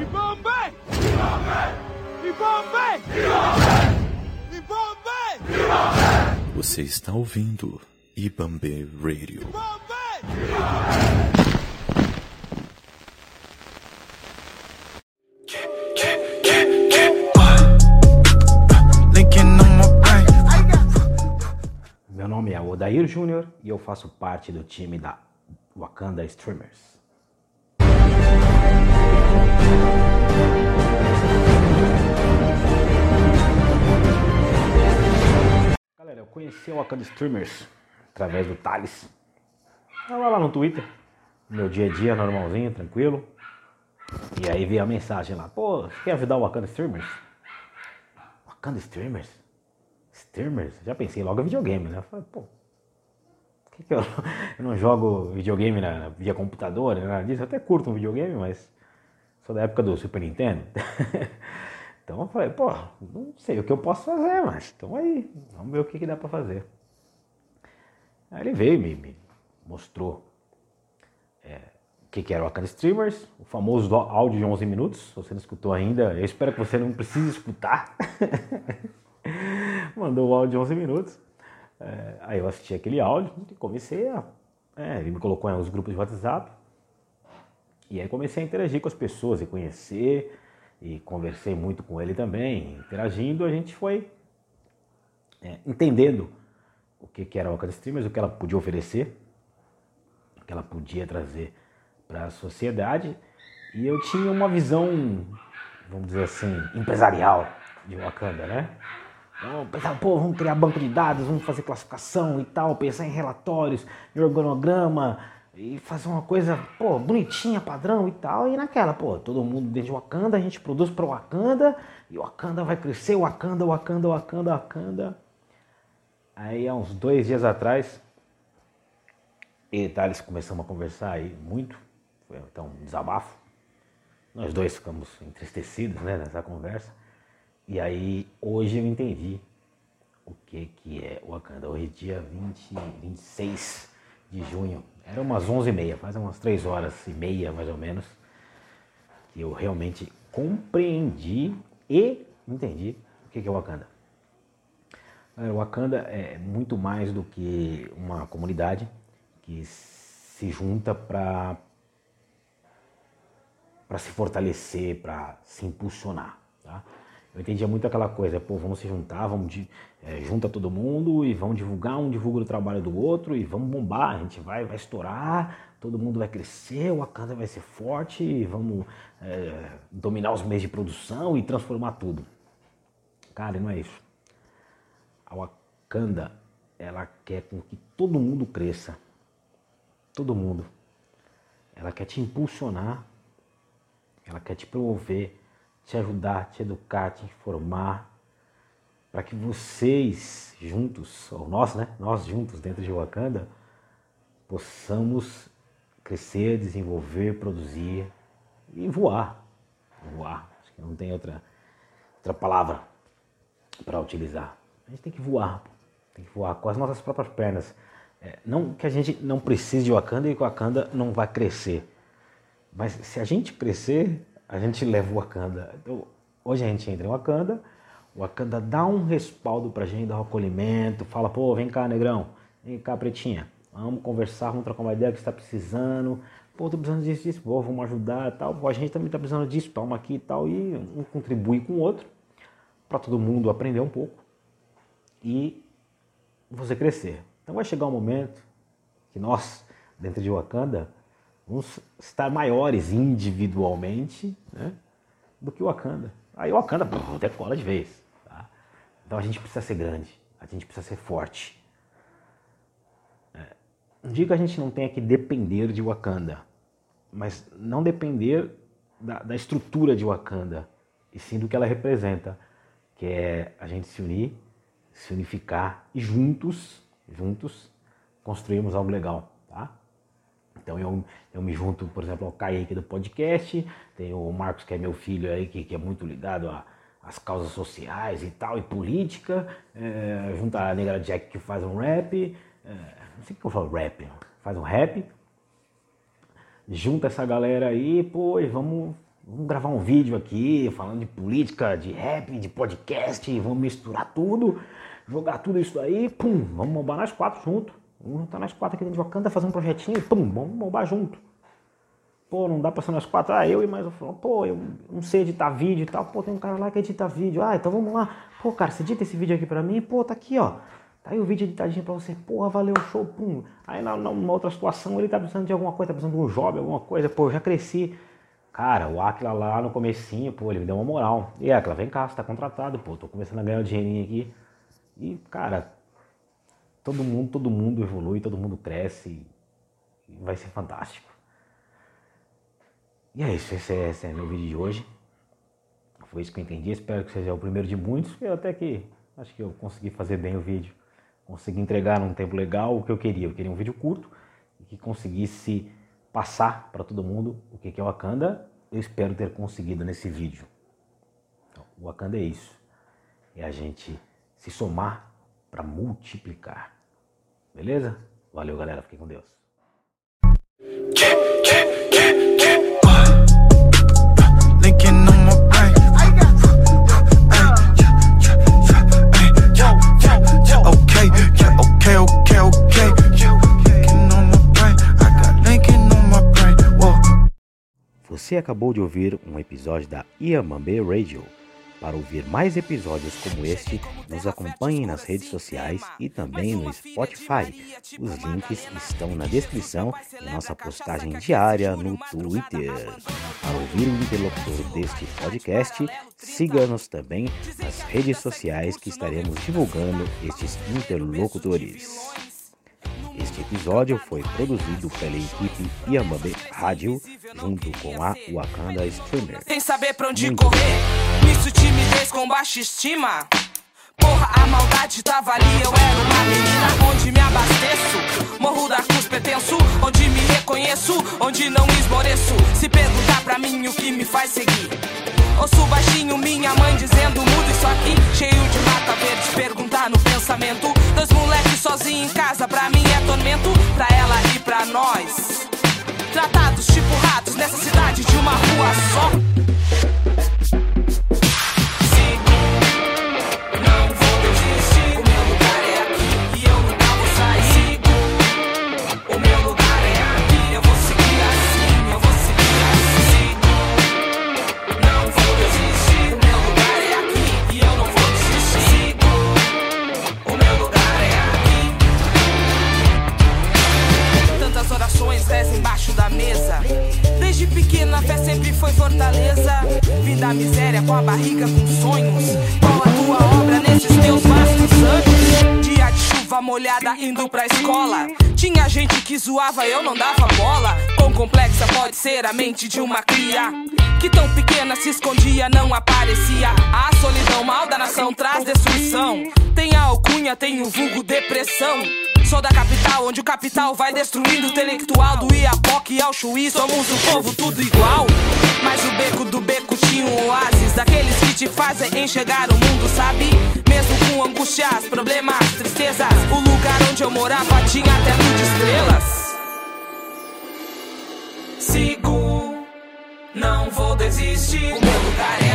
Ibambe! Ibambe! Ibambe! Você está ouvindo Ibambe Radio. Meu nome é Odair Júnior e eu faço parte do time da Wakanda Streamers. Galera, eu conheci o Wakanda Streamers através do Thales. Tava lá no Twitter, meu dia a dia normalzinho, tranquilo. E aí veio a mensagem lá, pô, você quer ajudar o Wakanda Streamers? Wakanda Streamers? Streamers? Já pensei logo em videogame, né? Eu falei, pô, que, que eu, eu não jogo videogame na, via computador, nada? Eu até curto um videogame, mas sou da época do Super Nintendo. então eu falei, pô, não sei o que eu posso fazer, mas então aí, vamos ver o que, que dá pra fazer. Aí ele veio e me, me mostrou é, o que, que era o Wakanda Streamers, o famoso áudio de 11 minutos. Se você não escutou ainda, eu espero que você não precise escutar. Mandou o áudio de 11 minutos. É, aí eu assisti aquele áudio e comecei a. É, ele me colocou em uns grupos de WhatsApp. E aí comecei a interagir com as pessoas e conhecer. E conversei muito com ele também. Interagindo, a gente foi é, entendendo o que, que era a Wakanda Streamers, o que ela podia oferecer, o que ela podia trazer para a sociedade. E eu tinha uma visão, vamos dizer assim, empresarial de Wakanda, né? Então, pensava, pô, vamos criar banco de dados, vamos fazer classificação e tal, pensar em relatórios, em organograma e fazer uma coisa, pô, bonitinha, padrão e tal. E naquela, pô, todo mundo dentro de Wakanda, a gente produz para Wakanda e Wakanda vai crescer, Wakanda, Wakanda, Wakanda, Wakanda. Aí, há uns dois dias atrás, e Thales começamos a conversar aí muito, foi então um desabafo. Nós dois ficamos entristecidos né, nessa conversa. E aí, hoje eu entendi o que, que é Wakanda. Hoje é dia 20, 26 de junho. Era umas 11h30, faz umas 3 horas e meia mais ou menos, que eu realmente compreendi e entendi o que, é Wakanda. O Wakanda é muito mais do que uma comunidade que se junta para para se fortalecer, para se impulsionar. Tá? Eu entendia muito aquela coisa, pô, vamos se juntar, vamos de, é, junta todo mundo e vamos divulgar, um divulga o trabalho do outro e vamos bombar, a gente vai, vai estourar, todo mundo vai crescer, o Wakanda vai ser forte e vamos é, dominar os meios de produção e transformar tudo. Cara, não é isso. A Wakanda, ela quer com que todo mundo cresça. Todo mundo. Ela quer te impulsionar ela quer te promover, te ajudar, te educar, te informar, para que vocês juntos, ou nós, né? Nós juntos dentro de Wakanda, possamos crescer, desenvolver, produzir e voar. Voar. Acho que não tem outra, outra palavra para utilizar. A gente tem que voar. Tem que voar com as nossas próprias pernas. É, não que a gente não precise de Wakanda e que Wakanda não vai crescer. Mas se a gente crescer, a gente leva o Wakanda. Então, hoje a gente entra em Wakanda, o Wakanda dá um respaldo pra gente, dá um acolhimento, fala, pô, vem cá, negrão, vem cá, pretinha, vamos conversar, vamos trocar uma ideia que você tá precisando, pô, tô precisando disso, disso, pô, vamos ajudar tal, pô, a gente também tá precisando disso, toma aqui e tal, e um contribui com o outro, para todo mundo aprender um pouco e você crescer. Então vai chegar um momento que nós, dentro de Wakanda, vamos estar maiores individualmente né, do que o Wakanda. Aí o Wakanda decola de vez. Tá? Então a gente precisa ser grande, a gente precisa ser forte. É, não digo que a gente não tenha que depender de Wakanda, mas não depender da, da estrutura de Wakanda, e sim do que ela representa, que é a gente se unir, se unificar e juntos, juntos, construirmos algo legal, tá? Então eu, eu me junto, por exemplo, ao Kaique do podcast, tem o Marcos, que é meu filho aí, que, que é muito ligado às causas sociais e tal, e política, é, a Negra Jack que faz um rap, é, não sei o que eu falo rap, faz um rap, junta essa galera aí, pô, e vamos, vamos gravar um vídeo aqui falando de política, de rap, de podcast, vamos misturar tudo, jogar tudo isso aí, pum, vamos bombar nós quatro juntos. Vamos juntar nós quatro aqui dentro de Wakanda, fazer um projetinho, pum, vamos bombar junto. Pô, não dá pra ser nós quatro. Ah, eu e mais um. Pô, eu não sei editar vídeo e tal. Pô, tem um cara lá que edita vídeo. Ah, então vamos lá. Pô, cara, você edita esse vídeo aqui pra mim? Pô, tá aqui, ó. Tá aí o vídeo editadinho pra você. Porra, valeu, show, pum. Aí numa outra situação ele tá precisando de alguma coisa, tá precisando de um job, alguma coisa. Pô, eu já cresci. Cara, o Aquila lá no comecinho, pô, ele me deu uma moral. E Aquila, vem cá, você tá contratado, pô. Tô começando a ganhar um dinheirinho aqui. E, cara, todo mundo, todo mundo evolui, todo mundo cresce. E vai ser fantástico. E é isso, esse é, esse é meu vídeo de hoje. Foi isso que eu entendi. Espero que seja o primeiro de muitos. Eu até que acho que eu consegui fazer bem o vídeo. Consegui entregar num tempo legal o que eu queria. Eu queria um vídeo curto e que conseguisse passar para todo mundo o que é o Wakanda. Eu espero ter conseguido nesse vídeo. Então, o Wakanda é isso. É a gente se somar para multiplicar. Beleza? Valeu, galera. Fiquem com Deus. Você acabou de ouvir um episódio da Iamambe Radio. Para ouvir mais episódios como este, nos acompanhe nas redes sociais e também no Spotify. Os links estão na descrição e nossa postagem diária no Twitter. Para ouvir o interlocutor deste podcast, siga-nos também nas redes sociais que estaremos divulgando estes interlocutores. Este episódio foi produzido pela equipe Yamabe Rádio, junto com a Wakanda Streamer. Sem saber pra onde Muito correr, nisso com baixa estima. Porra, a maldade tava ali, eu era uma menina onde me abasteço. Morro da cruz pretenso, onde me reconheço, onde não esmoreço. Se perguntar pra mim o que me faz seguir. Ouço baixinho minha mãe dizendo mudo isso aqui Cheio de mata verde, perguntar no pensamento Dois moleques sozinhos em casa, pra mim é tormento Pra ela e pra nós Tratados tipo ratos nessa cidade de uma rua só da miséria com a barriga com sonhos. Qual a tua obra nesses teus vastos anos? Dia de chuva molhada indo pra escola. Tinha gente que zoava, eu não dava bola. Quão complexa pode ser a mente de uma cria? Que tão pequena se escondia, não aparecia. A solidão mal da nação traz destruição. Tem a alcunha, tem o vulgo depressão. Sou da capital, onde o capital vai destruindo o intelectual do Iapoque ao Chuí. Somos o povo tudo igual. Mas o beco do beco tinha um oásis daqueles que te fazem enxergar o mundo, sabe? Mesmo com angústias, problemas, tristezas. O lugar onde eu morava tinha teto de estrelas. Sigo, não vou desistir. O meu lugar é.